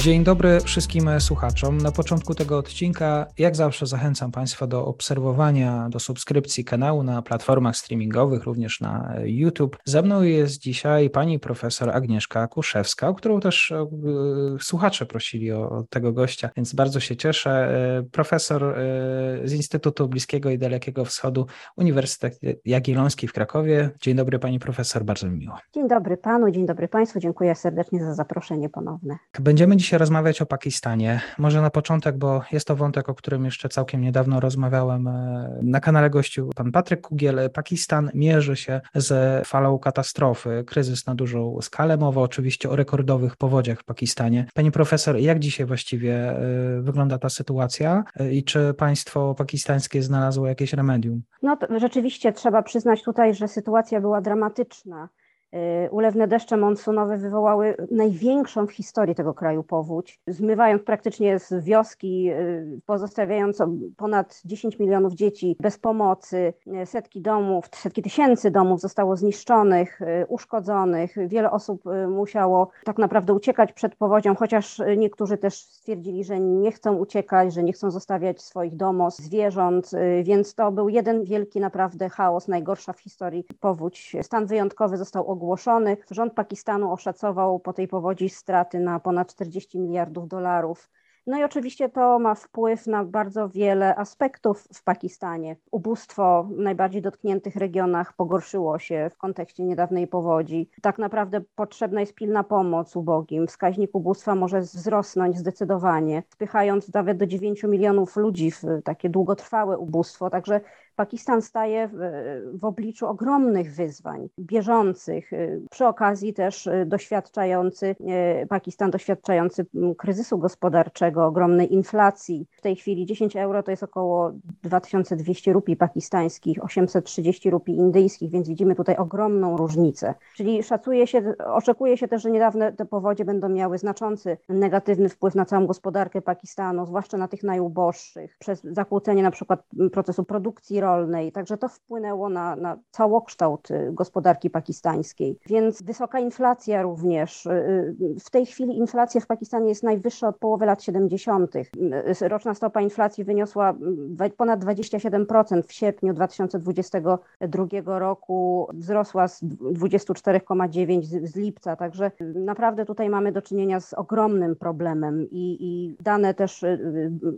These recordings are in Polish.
Dzień dobry wszystkim słuchaczom. Na początku tego odcinka, jak zawsze, zachęcam Państwa do obserwowania, do subskrypcji kanału na platformach streamingowych, również na YouTube. Ze mną jest dzisiaj pani profesor Agnieszka Kuszewska, o którą też e, słuchacze prosili o tego gościa, więc bardzo się cieszę. E, profesor e, z Instytutu Bliskiego i Dalekiego Wschodu Uniwersytet Jagielloński w Krakowie. Dzień dobry pani profesor, bardzo mi miło. Dzień dobry panu, dzień dobry państwu, dziękuję serdecznie za zaproszenie ponowne. Będziemy dzisiaj rozmawiać o Pakistanie. Może na początek, bo jest to wątek, o którym jeszcze całkiem niedawno rozmawiałem e, na kanale gościu pan Patryk Kugiel. Pakistan mierzy się z falą katastrofy, kryzys na dużą skalę. Mowa oczywiście o rekordowych powodziach w Pakistanie. Pani profesor, jak dzisiaj właściwie e, wygląda ta sytuacja e, i czy państwo pakistańskie znalazło jakieś remedium? No rzeczywiście trzeba przyznać tutaj, że sytuacja była dramatyczna. Y, ulewne deszcze monsunowe wywołały największą w historii tego kraju powódź, zmywając praktycznie z wioski, y, pozostawiając ponad 10 milionów dzieci bez pomocy. Y, setki domów, setki tysięcy domów zostało zniszczonych, uszkodzonych. Wiele osób musiało tak naprawdę uciekać przed powodzią, chociaż niektórzy też stwierdzili, że nie chcą uciekać, że nie chcą zostawiać swoich domów, zwierząt, więc to był jeden wielki naprawdę chaos, najgorsza w historii powódź. Stan wyjątkowy został ogłoszony ogłoszony. Rząd Pakistanu oszacował po tej powodzi straty na ponad 40 miliardów dolarów. No i oczywiście to ma wpływ na bardzo wiele aspektów w Pakistanie. Ubóstwo w najbardziej dotkniętych regionach pogorszyło się w kontekście niedawnej powodzi. Tak naprawdę potrzebna jest pilna pomoc ubogim. Wskaźnik ubóstwa może wzrosnąć zdecydowanie, spychając nawet do 9 milionów ludzi w takie długotrwałe ubóstwo. Także Pakistan staje w, w, obliczu ogromnych wyzwań bieżących, y, przy okazji też y, doświadczający, y, Pakistan doświadczający mm, kryzysu gospodarczego, ogromnej inflacji. W tej chwili 10 euro to jest około 2200 rupii pakistańskich, 830 rupii indyjskich, więc widzimy tutaj ogromną różnicę. Czyli szacuje się, oczekuje się też, że niedawne te powodzie będą miały znaczący negatywny wpływ na całą gospodarkę Pakistanu, zwłaszcza na tych najuboższych, przez zakłócenie na przykład procesu produkcji rolnej, także to wpłynęło na, na całokształt y, gospodarki pakistańskiej. Więc wysoka inflacja również. Y, y, w tej chwili inflacja w Pakistanie jest najwyższa od połowy lat 70. Roczna stopa inflacji wyniosła ponad 27% w sierpniu 2022 roku, wzrosła z 24,9 z, z lipca, także naprawdę tutaj mamy do czynienia z ogromnym problemem i, i dane też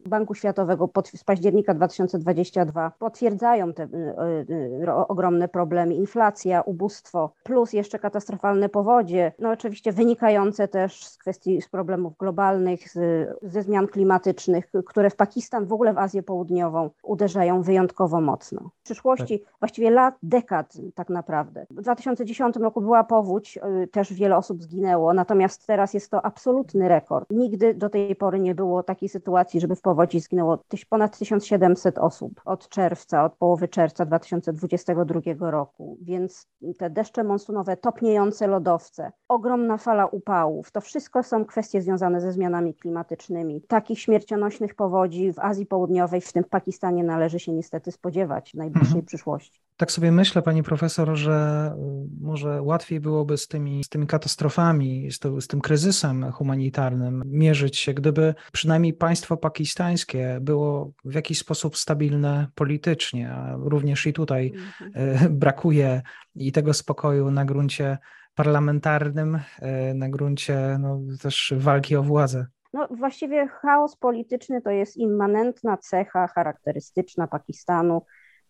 Banku Światowego pod, z października 2022 potwierdzają, potwierdzają te y, y, ogromne problemy. Inflacja, ubóstwo, plus jeszcze katastrofalne powodzie, no oczywiście wynikające też z kwestii, z problemów globalnych, z, ze zmian klimatycznych, które w Pakistan, w ogóle w Azję Południową uderzają wyjątkowo mocno. W przyszłości, tak. właściwie lat, dekad tak naprawdę. W 2010 roku była powódź, y, też wiele osób zginęło, natomiast teraz jest to absolutny rekord. Nigdy do tej pory nie było takiej sytuacji, żeby w powodzi zginęło ponad 1700 osób od czerwca, od od połowy czerwca 2022 roku, więc te deszcze monsunowe, topniejące lodowce, ogromna fala upałów, to wszystko są kwestie związane ze zmianami klimatycznymi. Takich śmiercionośnych powodzi w Azji Południowej, w tym w Pakistanie należy się niestety spodziewać w najbliższej mhm. przyszłości. Tak sobie myślę, pani profesor, że y, może łatwiej byłoby z tymi, z tymi katastrofami, z, to, z tym kryzysem humanitarnym mierzyć się, gdyby przynajmniej państwo pakistańskie było w jakiś sposób stabilne politycznie, a również i tutaj mhm. Y, brakuje i tego spokoju na gruncie parlamentarnym, y, na gruncie no, też walki o władzę. No, właściwie chaos polityczny to jest immanentna cecha charakterystyczna Pakistanu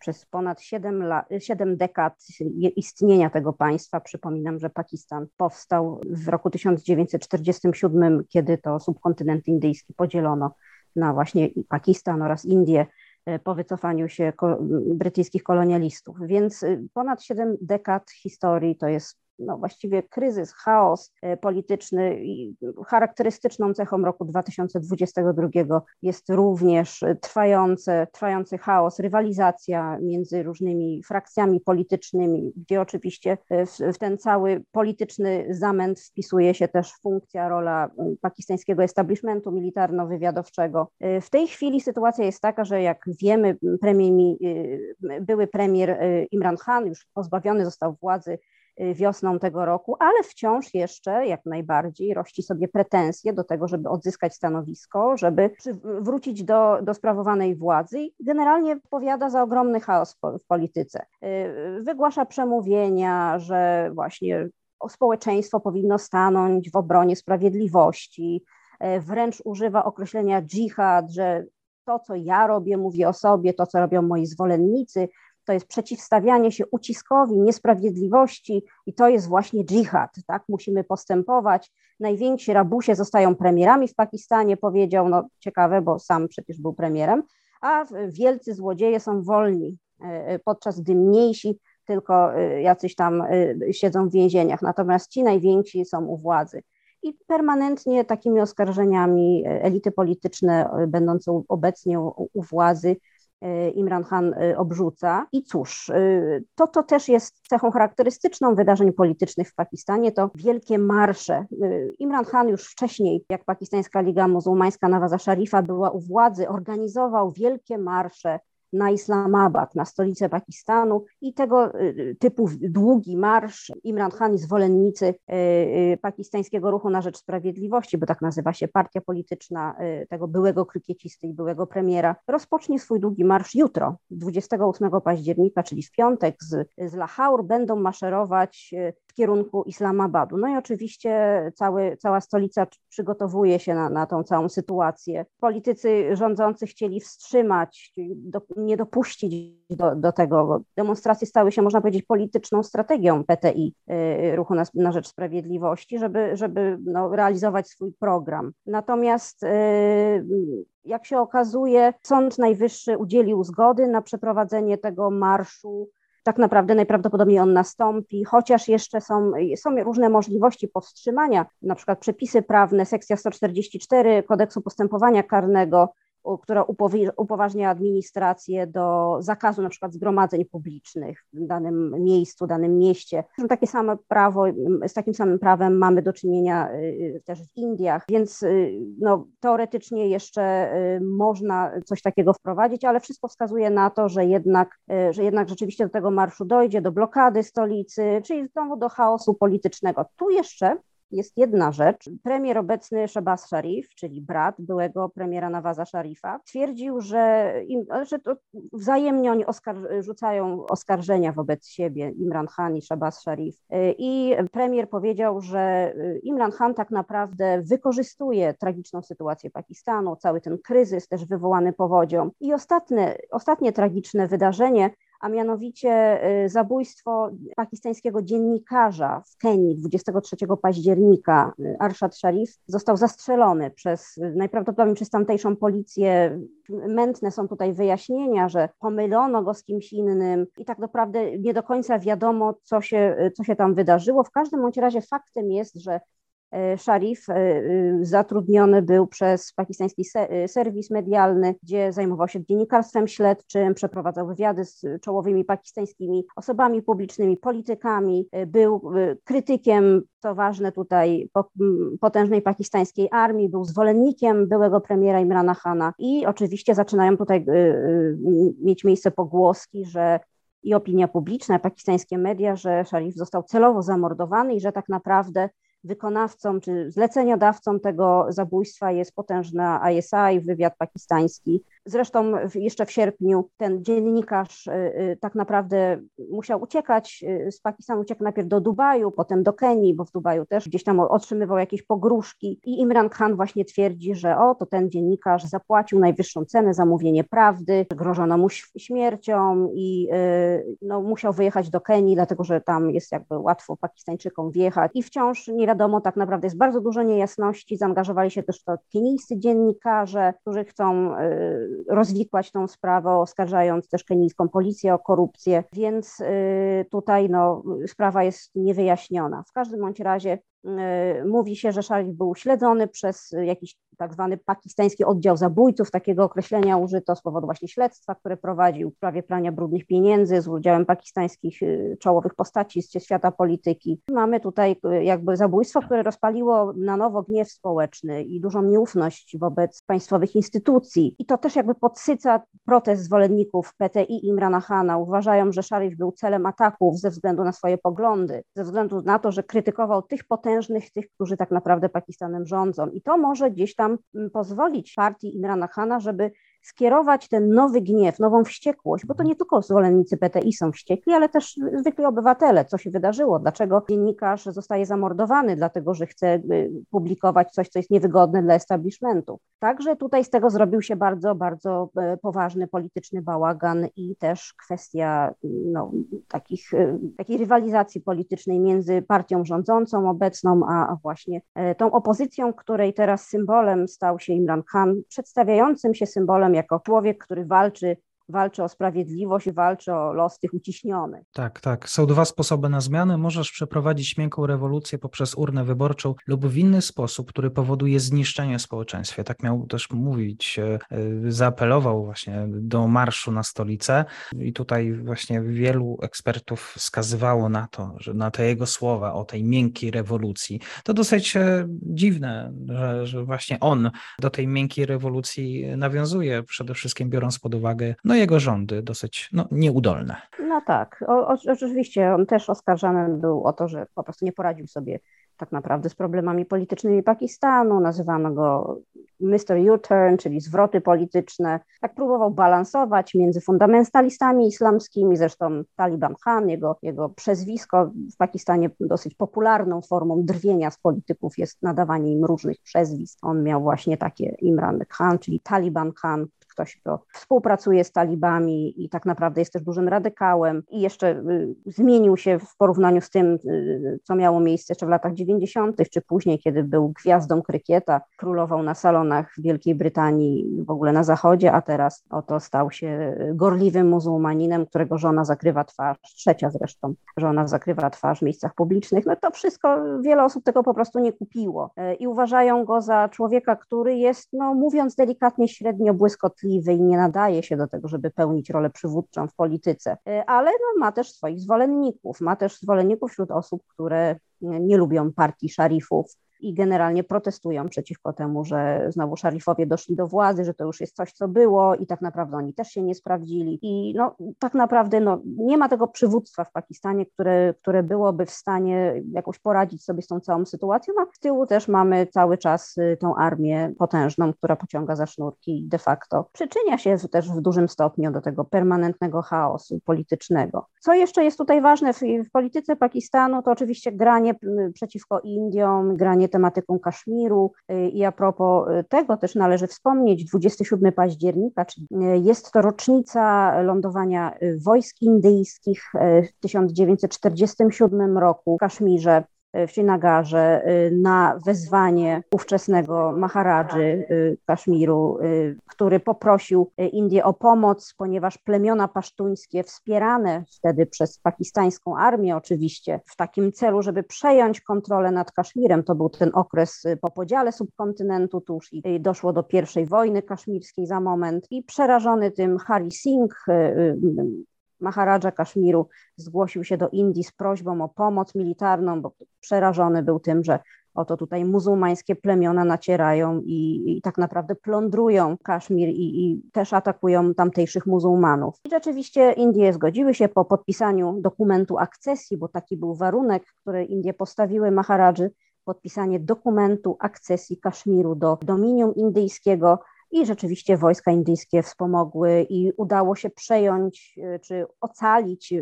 przez ponad 7, lat, 7 dekad istnienia tego państwa. Przypominam, że Pakistan powstał w roku 1947, kiedy to subkontynent indyjski podzielono na właśnie Pakistan oraz Indię e, po wycofaniu się brytyjskich kolonialistów. Więc e, ponad 7 dekad historii to jest no właściwie kryzys, chaos polityczny i charakterystyczną cechą roku 2022 jest również trwający, trwający chaos, rywalizacja między różnymi frakcjami politycznymi, gdzie oczywiście w, w ten cały polityczny zamęt wpisuje się też funkcja, rola pakistańskiego establishmentu militarno-wywiadowczego. W tej chwili sytuacja jest taka, że jak wiemy, premier, były premier Imran Khan już pozbawiony został władzy wiosną tego roku, ale wciąż jeszcze jak najbardziej rości sobie pretensje do tego, żeby odzyskać stanowisko, żeby wrócić do, do sprawowanej władzy i generalnie odpowiada za ogromny chaos w polityce. Y, wygłasza przemówienia, że właśnie społeczeństwo powinno stanąć w obronie sprawiedliwości, y, wręcz używa określenia dżihad, że to, co ja robię, mówię o sobie, to, co robią moi zwolennicy, to jest przeciwstawianie się uciskowi, niesprawiedliwości i to jest właśnie dżihad, tak? Musimy postępować. Najwięksi rabusie zostają premierami w Pakistanie, powiedział, no ciekawe, bo sam przecież był premierem, a wielcy złodzieje są wolni, e, e, podczas gdy mniejsi tylko e, jacyś tam siedzą w więzieniach, natomiast ci najwięksi są u władzy. I permanentnie takimi oskarżeniami elity polityczne będące obecnie u, u władzy Imran Khan e, obrzuca. I cóż, e, to, to też jest cechą charakterystyczną wydarzeń politycznych w Pakistanie, to wielkie marsze. Imran Khan już wcześniej, jak Pakistańska Liga Muzułmańska Nawaza Sharifa była u władzy, organizował wielkie marsze na Islamabad, na stolicę Pakistanu i tego y, typu długi marsz Imran Khan i zwolennicy y, y, pakistańskiego ruchu na rzecz sprawiedliwości, bo tak nazywa się partia polityczna tego byłego krykiecisty i byłego premiera, rozpocznie swój długi marsz jutro, 28 października, czyli w piątek z, z Lahore, będą maszerować w kierunku Islamabadu. No i oczywiście cały, cała stolica przygotowuje się na, na tą całą sytuację. Politycy rządzący chcieli wstrzymać, do, nie dopuścić do, do tego. Demonstracje stały się, można powiedzieć, polityczną strategią PTI, y, Ruchu na, na Rzecz Sprawiedliwości, żeby, żeby no, realizować swój program. Natomiast y, jak się okazuje, Sąd Najwyższy udzielił zgody na przeprowadzenie tego marszu tak naprawdę najprawdopodobniej on nastąpi, chociaż jeszcze są, są różne możliwości powstrzymania, na przykład przepisy prawne, sekcja 144 kodeksu postępowania karnego która upoważnia administrację do zakazu na przykład zgromadzeń publicznych w danym miejscu, danym mieście. Takie same prawo, z takim samym prawem mamy do czynienia y, y, też w Indiach, więc y, no, teoretycznie jeszcze można coś takiego wprowadzić, ale wszystko wskazuje na to, że jednak, że jednak rzeczywiście do tego marszu dojdzie, do blokady stolicy, czyli znowu do chaosu politycznego. Tu jeszcze jest jedna rzecz. Premier obecny Shabazz Sharif, czyli brat byłego premiera Nawaza Sharifa, twierdził, że, im, że to wzajemnie oni oskar rzucają oskarżenia wobec siebie, Imran Khan i Shabazz Sharif. I premier powiedział, że Imran Khan tak naprawdę wykorzystuje tragiczną sytuację Pakistanu, cały ten kryzys też wywołany powodzią. I ostatnie, ostatnie tragiczne wydarzenie a mianowicie y, zabójstwo pakistańskiego dziennikarza w Kenii 23 października. Y, Arshad Sharif został zastrzelony przez, najprawdopodobniej przez tamtejszą policję. Mętne są tutaj wyjaśnienia, że pomylono go z kimś innym i tak naprawdę nie do końca wiadomo, co się, co się tam wydarzyło. W każdym bądź razie faktem jest, że E, Sharif e, e, zatrudniony był przez pakistański serwis medialny, gdzie zajmował się dziennikarstwem śledczym, przeprowadzał wywiady z czołowymi pakistańskimi osobami publicznymi, politykami, był krytykiem, co ważne tutaj, potężnej pakistańskiej armii, był zwolennikiem byłego premiera Imrana Khana. I oczywiście zaczynają tutaj mieć miejsce pogłoski, że i opinia publiczna, pakistańskie media, że Sharif został celowo zamordowany i że tak naprawdę wykonawcą czy zleceniodawcą tego zabójstwa jest potężna ISI, wywiad pakistański. Zresztą jeszcze w sierpniu ten dziennikarz y, y, tak naprawdę musiał uciekać y, z Pakistanu, uciekł najpierw do Dubaju, potem do Kenii, bo w Dubaju też gdzieś tam otrzymywał jakieś pogróżki. I Imran Khan właśnie twierdzi, że o, to ten dziennikarz zapłacił najwyższą cenę za mówienie prawdy, grożono mu śmiercią i no, musiał wyjechać do Kenii, dlatego że tam jest jakby łatwo Pakistańczykom wjechać. I wciąż nie wiadomo, tak naprawdę jest bardzo dużo niejasności, zaangażowali się też to kenijscy dziennikarze, którzy chcą rozwikłać tą sprawę, oskarżając też kenijską policję o korupcję, więc tutaj no, sprawa jest niewyjaśniona. W każdym bądź razie mówi się, że Szarif był śledzony przez jakiś tak zwany pakistański oddział zabójców, takiego określenia użyto z powodu właśnie śledztwa, które prowadził w sprawie prania brudnych pieniędzy z udziałem pakistańskich y, czołowych postaci z świata polityki. Mamy tutaj y, jakby zabójstwo, które rozpaliło na nowo gniew społeczny i dużą nieufność wobec państwowych instytucji. I to też jakby podsyca protest zwolenników PTI Imrana Khana. Uważają, że Szarif był celem ataków ze względu na swoje poglądy, ze względu na to, że krytykował tych potężnych, tych, którzy tak naprawdę Pakistanem rządzą. I to może gdzieś tam Mm, pozwolić partii Imrana Khana, żeby skierować ten nowy gniew, nową wściekłość, bo to nie tylko zwolennicy PTI są wściekli, ale też zwykli obywatele, co się wydarzyło, dlaczego dziennikarz zostaje zamordowany, dlatego że chce y, publikować coś, co jest niewygodne dla establishmentu. Także tutaj z tego zrobił się bardzo, bardzo e, poważny polityczny bałagan i też kwestia no, takich, y, takiej rywalizacji politycznej między partią rządzącą obecną, a właśnie tą opozycją, której teraz symbolem stał się Imran Khan, przedstawiającym się symbolem jako człowiek, który walczy walczy o sprawiedliwość walczy o los tych uciśnionych. Tak, tak. Są dwa sposoby na zmianę. Możesz przeprowadzić miękką rewolucję poprzez urnę wyborczą lub w inny sposób, który powoduje zniszczenie społeczeństwa. Tak miał też mówić, e, zaapelował właśnie do marszu na stolicę i tutaj właśnie wielu ekspertów wskazywało na to, że na te jego słowa o tej miękkiej rewolucji. To dosyć e, dziwne, że, że właśnie on do tej miękkiej rewolucji nawiązuje, przede wszystkim biorąc pod uwagę no jego rządy dosyć no, nieudolne. No tak, o, o, oczywiście on też oskarżany był o to, że po prostu nie poradził sobie tak naprawdę z problemami politycznymi Pakistanu, nazywano go Mr. U-turn, czyli zwroty polityczne. Tak próbował balansować między fundamentalistami islamskimi, zresztą Taliban Khan, jego, jego przezwisko w Pakistanie dosyć popularną formą drwienia z polityków jest nadawanie im różnych przezwisk. On miał właśnie takie Imran Khan, czyli Taliban Khan, ktoś, kto współpracuje z talibami i tak naprawdę jest też dużym radykałem i jeszcze y, zmienił się w porównaniu z tym, y, co miało miejsce jeszcze w latach 90., czy później, kiedy był gwiazdą krykieta, królował na salonach w Wielkiej Brytanii, w ogóle na zachodzie, a teraz oto stał się gorliwym muzułmaninem, którego żona zakrywa twarz, trzecia zresztą żona zakrywa twarz w miejscach publicznych. No to wszystko, wiele osób tego po prostu nie kupiło y, i uważają go za człowieka, który jest, no mówiąc delikatnie, średnio błyskotliwy i nie nadaje się do tego, żeby pełnić rolę przywódczą w polityce, e, ale no, ma też swoich zwolenników, ma też zwolenników wśród osób, które nie lubią partii szarifów, i generalnie protestują przeciwko temu, że znowu szarifowie doszli do władzy, że to już jest coś, co było i tak naprawdę oni też się nie sprawdzili. I no, tak naprawdę no, nie ma tego przywództwa w Pakistanie, które, które byłoby w stanie jakoś poradzić sobie z tą całą sytuacją, a z tyłu też mamy cały czas y, tą armię potężną, która pociąga za sznurki i de facto przyczynia się też w dużym stopniu do tego permanentnego chaosu politycznego. Co jeszcze jest tutaj ważne w, w polityce Pakistanu, to oczywiście granie y, przeciwko Indiom, granie tematyką Kaszmiru. Y, I a propos y, tego też należy wspomnieć, 27 października, czyli y, jest to rocznica lądowania wojsk indyjskich w 1947 roku w Kaszmirze w Srinagarze y, na wezwanie ówczesnego Maharadży y, Kaszmiru, który poprosił Indię o pomoc, ponieważ plemiona pasztuńskie wspierane wtedy przez pakistańską armię oczywiście w takim celu, żeby przejąć kontrolę nad Kaszmirem, to był ten okres po podziale subkontynentu tuż i doszło do pierwszej wojny kaszmirskiej za moment. I przerażony tym Hari Singh, Maharadża Kaszmiru zgłosił się do Indii z prośbą o pomoc militarną, bo przerażony był tym, że oto tutaj muzułmańskie plemiona nacierają i, i tak naprawdę plądrują Kaszmir i, i, też atakują tamtejszych muzułmanów. I rzeczywiście Indie zgodziły się po podpisaniu dokumentu akcesji, bo taki był warunek, który Indie postawiły Maharadży, podpisanie dokumentu akcesji Kaszmiru do dominium indyjskiego i rzeczywiście wojska indyjskie wspomogły i udało się przejąć y, czy ocalić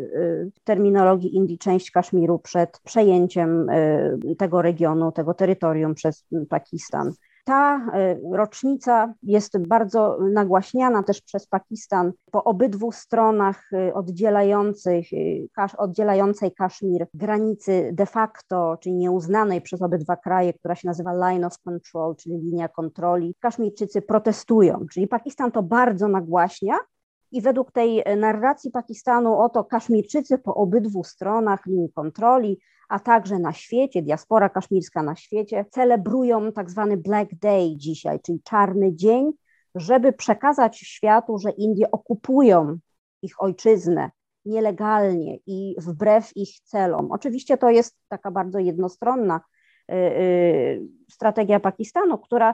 w terminologii Indii część Kaszmiru przed przejęciem y, tego regionu, tego terytorium przez Pakistan. Ta rocznica jest bardzo nagłaśniana też przez Pakistan po obydwu stronach oddzielających, oddzielającej Kaszmir granicy de facto, czyli nieuznanej przez obydwa kraje, która się nazywa Line of Control, czyli linia kontroli. Kaszmirczycy protestują, czyli Pakistan to bardzo nagłaśnia, i według tej narracji Pakistanu oto Kaszmirczycy po obydwu stronach linii kontroli, a także na świecie, diaspora kaszmirska na świecie, celebrują tak zwany Black Day dzisiaj, czyli czarny dzień, żeby przekazać światu, że Indie okupują ich ojczyznę nielegalnie i wbrew ich celom. Oczywiście to jest taka bardzo jednostronna y, y, strategia Pakistanu, która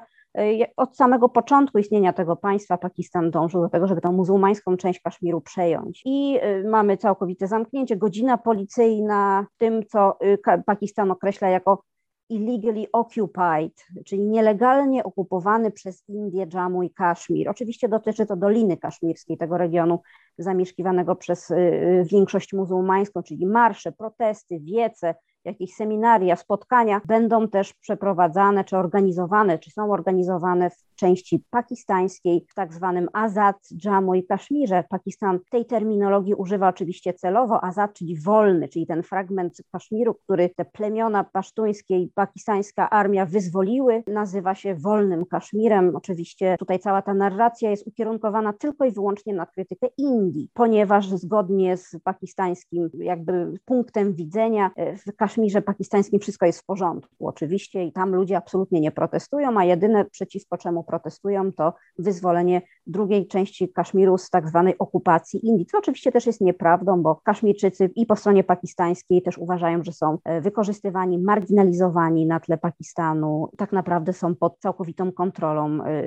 od samego początku istnienia tego państwa Pakistan dążył do tego, żeby tą muzułmańską część Kaszmiru przejąć. I mamy całkowite zamknięcie, godzina policyjna, tym co Pakistan określa jako illegally occupied, czyli nielegalnie okupowany przez Indię, Jammu i Kaszmir. Oczywiście dotyczy to Doliny Kaszmirskiej, tego regionu zamieszkiwanego przez większość muzułmańską, czyli marsze, protesty, wiece, jakieś seminaria, spotkania będą też przeprowadzane, czy organizowane, czy są organizowane w części pakistańskiej, w tak zwanym Azad, Jammu i Kaszmirze. Pakistan tej terminologii używa oczywiście celowo, Azad, czyli wolny, czyli ten fragment Kaszmiru, który te plemiona pasztuńskie i pakistańska armia wyzwoliły, nazywa się wolnym Kaszmirem. Oczywiście tutaj cała ta narracja jest ukierunkowana tylko i wyłącznie na krytykę Indii, ponieważ zgodnie z pakistańskim jakby punktem widzenia w Kaszmirze pakistańskim wszystko jest w porządku. Oczywiście i tam ludzie absolutnie nie protestują, a jedyne przeciwko czemu protestują, to wyzwolenie drugiej części Kaszmiru z tak zwanej okupacji Indii, co oczywiście też jest nieprawdą, bo Kaszmirczycy i po stronie pakistańskiej też uważają, że są e, wykorzystywani, marginalizowani na tle Pakistanu, tak naprawdę są pod całkowitą kontrolą e,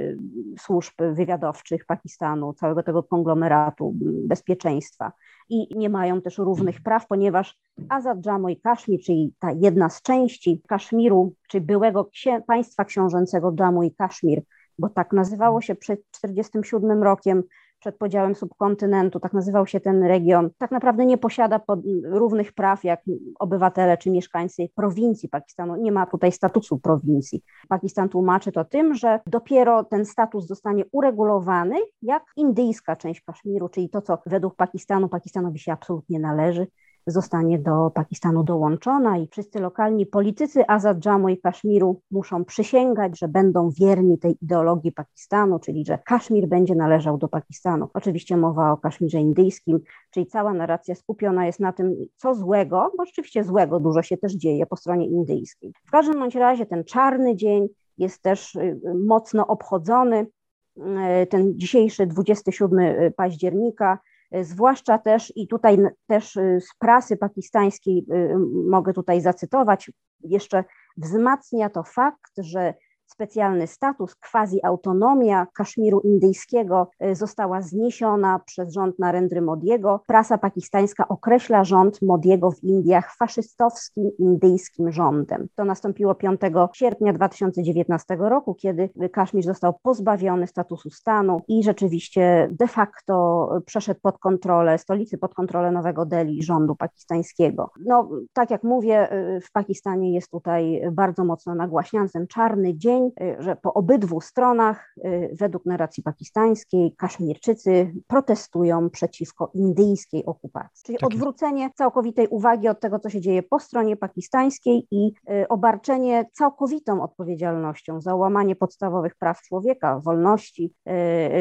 służb wywiadowczych Pakistanu, całego tego konglomeratu bezpieczeństwa. I nie mają też równych praw, ponieważ Azad Jammu i Kaszmir, czyli ta jedna z części Kaszmiru, czy byłego państwa książęcego Jammu i Kaszmir, bo tak nazywało się przed 1947 rokiem, przed podziałem subkontynentu, tak nazywał się ten region, tak naprawdę nie posiada równych praw jak obywatele czy mieszkańcy prowincji Pakistanu. Nie ma tutaj statusu prowincji. Pakistan tłumaczy to tym, że dopiero ten status zostanie uregulowany, jak indyjska część Kaszmiru, czyli to, co według Pakistanu Pakistanowi się absolutnie należy, zostanie do Pakistanu dołączona i wszyscy lokalni politycy Azad Jammu i Kaszmiru muszą przysięgać, że będą wierni tej ideologii Pakistanu, czyli że Kaszmir będzie należał do Pakistanu. Oczywiście mowa o Kaszmirze indyjskim, czyli cała narracja skupiona jest na tym, co złego, bo rzeczywiście złego dużo się też dzieje po stronie indyjskiej. W każdym bądź razie ten czarny dzień jest też y, mocno obchodzony. Y, ten dzisiejszy 27 października zwłaszcza też i tutaj też e, z prasy pakistańskiej e, mogę tutaj zacytować, jeszcze wzmacnia to fakt, że specjalny status, quasi-autonomia Kaszmiru indyjskiego y, została zniesiona przez rząd Narendry Modiego. Prasa pakistańska określa rząd Modiego w Indiach faszystowskim indyjskim rządem. To nastąpiło 5 sierpnia 2019 roku, kiedy Kaszmir został pozbawiony statusu stanu i rzeczywiście de facto przeszedł pod kontrolę stolicy, pod kontrolę Nowego Delhi rządu pakistańskiego. No, tak jak mówię, y, w Pakistanie jest tutaj bardzo mocno nagłaśniany ten czarny dzień, Y, że po obydwu stronach, y, według narracji pakistańskiej, Kaszmirczycy protestują przeciwko indyjskiej okupacji. Czyli tak odwrócenie całkowitej uwagi od tego, co się dzieje po stronie pakistańskiej i y, obarczenie całkowitą odpowiedzialnością za łamanie podstawowych praw człowieka, wolności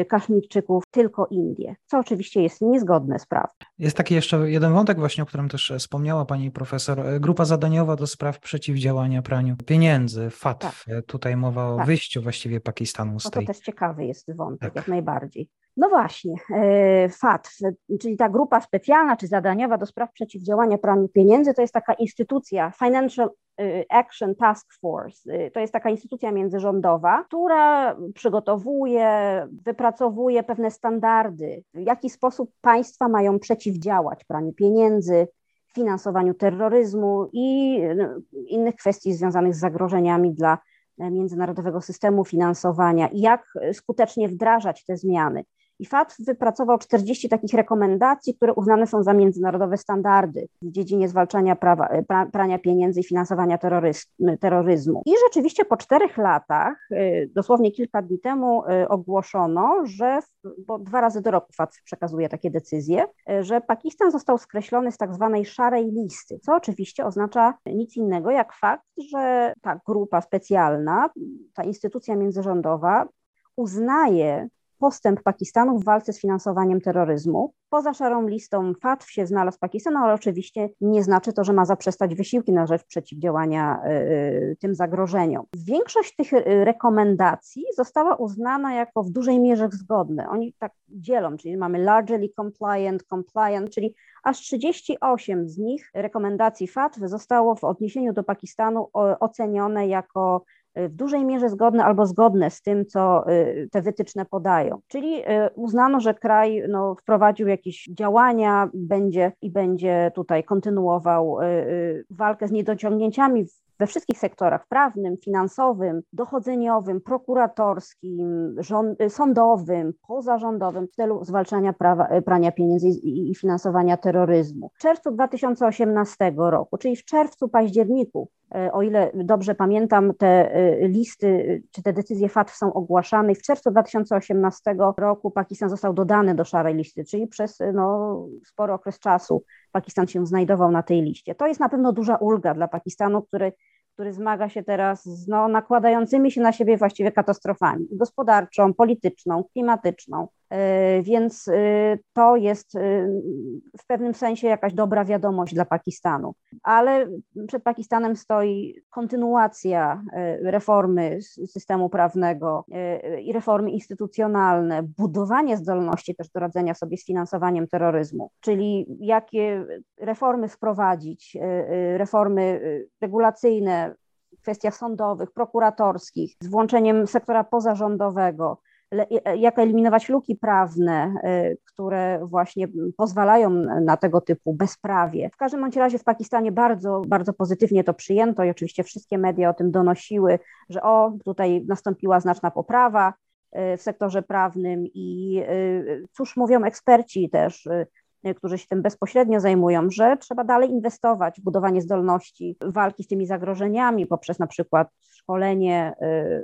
Kaszmirczyków tylko Indie, co oczywiście jest niezgodne z prawem. Jest taki jeszcze jeden wątek właśnie, o którym też wspomniała pani profesor. Grupa zadaniowa do spraw przeciwdziałania praniu pieniędzy, FATF. Tak. Tutaj mowa mowa o tak. wyjściu właściwie Pakistanu z no tej... To też ciekawy jest wątek, tak. jak najbardziej. No właśnie, e, FATF, czyli ta grupa specjalna czy zadaniowa do spraw przeciwdziałania praniu pieniędzy, to jest taka instytucja, Financial e, Action Task Force. E, to jest taka instytucja międzyrządowa, która przygotowuje, wypracowuje pewne standardy, w jaki sposób państwa mają przeciwdziałać praniu pieniędzy, finansowaniu terroryzmu i no, innych kwestii związanych z zagrożeniami dla międzynarodowego systemu finansowania i jak skutecznie wdrażać te zmiany. I FATF wypracował 40 takich rekomendacji, które uznane są za międzynarodowe standardy w dziedzinie zwalczania prawa, pra, prania pieniędzy i finansowania terroryzmu. I rzeczywiście po czterech latach, dosłownie kilka dni temu ogłoszono, że, bo dwa razy do roku FATF przekazuje takie decyzje, że Pakistan został skreślony z tak zwanej szarej listy, co oczywiście oznacza nic innego jak fakt, że ta grupa specjalna, ta instytucja międzyrządowa uznaje postęp Pakistanu w walce z finansowaniem terroryzmu. Poza szarą listą FATF się znalazł Pakistan, ale oczywiście nie znaczy to, że ma zaprzestać wysiłki na rzecz przeciwdziałania y, y, tym zagrożeniom. Większość tych y, rekomendacji została uznana jako w dużej mierze zgodne. Oni tak dzielą, czyli mamy largely compliant, compliant, czyli aż 38 z nich rekomendacji FATF zostało w odniesieniu do Pakistanu ocenione jako w dużej mierze zgodne albo zgodne z tym, co y, te wytyczne podają. Czyli y, uznano, że kraj no, wprowadził jakieś działania będzie i będzie tutaj kontynuował walkę z niedociągnięciami we wszystkich sektorach prawnym, finansowym, dochodzeniowym, prokuratorskim, rząd, sądowym, pozarządowym w celu zwalczania prawa, prania pieniędzy i, i finansowania terroryzmu. W czerwcu 2018 roku, czyli w czerwcu, październiku o ile dobrze pamiętam, te e, listy czy te decyzje FATF są ogłaszane i w czerwcu 2018 roku Pakistan został dodany do szarej listy, czyli przez no, spory okres czasu Pakistan się znajdował na tej liście. To jest na pewno duża ulga dla Pakistanu, który który zmaga się teraz z no, nakładającymi się na siebie właściwie katastrofami gospodarczą, polityczną, klimatyczną. E, więc e, to jest e, w pewnym sensie jakaś dobra wiadomość dla Pakistanu. Ale przed Pakistanem stoi kontynuacja reformy systemu prawnego i reformy instytucjonalne, budowanie zdolności też do radzenia sobie z finansowaniem terroryzmu, czyli jakie reformy wprowadzić, reformy regulacyjne, w kwestiach sądowych, prokuratorskich, z włączeniem sektora pozarządowego, jak eliminować luki prawne, e, które właśnie pozwalają na tego typu bezprawie. W każdym bądź razie w Pakistanie bardzo, bardzo pozytywnie to przyjęto i oczywiście wszystkie media o tym donosiły, że o, tutaj nastąpiła znaczna poprawa e, w sektorze prawnym i cóż mówią eksperci też, którzy się tym bezpośrednio zajmują, że trzeba dalej inwestować w budowanie zdolności walki z tymi zagrożeniami poprzez na przykład szkolenie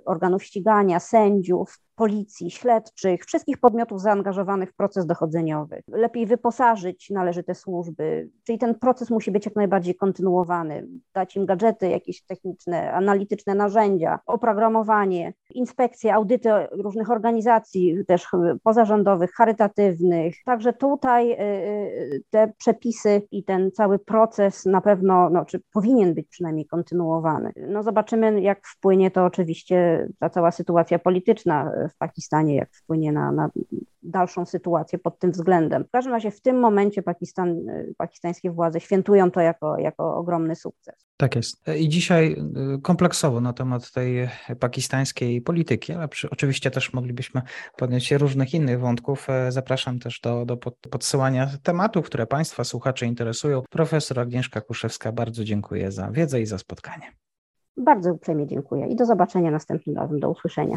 organów ścigania, sędziów, policji, śledczych, wszystkich podmiotów zaangażowanych w proces dochodzeniowy. Lepiej wyposażyć należy te służby, czyli ten proces musi być jak najbardziej kontynuowany, dać im gadżety jakieś techniczne, analityczne narzędzia, oprogramowanie, inspekcje, audyty różnych organizacji też pozarządowych, charytatywnych. Także tutaj y, y, te przepisy i ten cały proces na pewno, no, czy powinien być przynajmniej kontynuowany. No zobaczymy, jak wpłynie to oczywiście ta cała sytuacja polityczna w Pakistanie, jak wpłynie na, na dalszą sytuację pod tym względem. W każdym razie w tym momencie Pakistan, pakistańskie władze świętują to jako, jako ogromny sukces. Tak jest. I dzisiaj y, kompleksowo na temat tej pakistańskiej polityki, ale przy, oczywiście też moglibyśmy podjąć się różnych innych wątków. E, zapraszam też do, do podsyłania tematów, które Państwa słuchacze interesują. Profesor Agnieszka Kuszewska, bardzo dziękuję za wiedzę i za spotkanie. Bardzo uprzejmie dziękuję i do zobaczenia następnym razem. Do usłyszenia.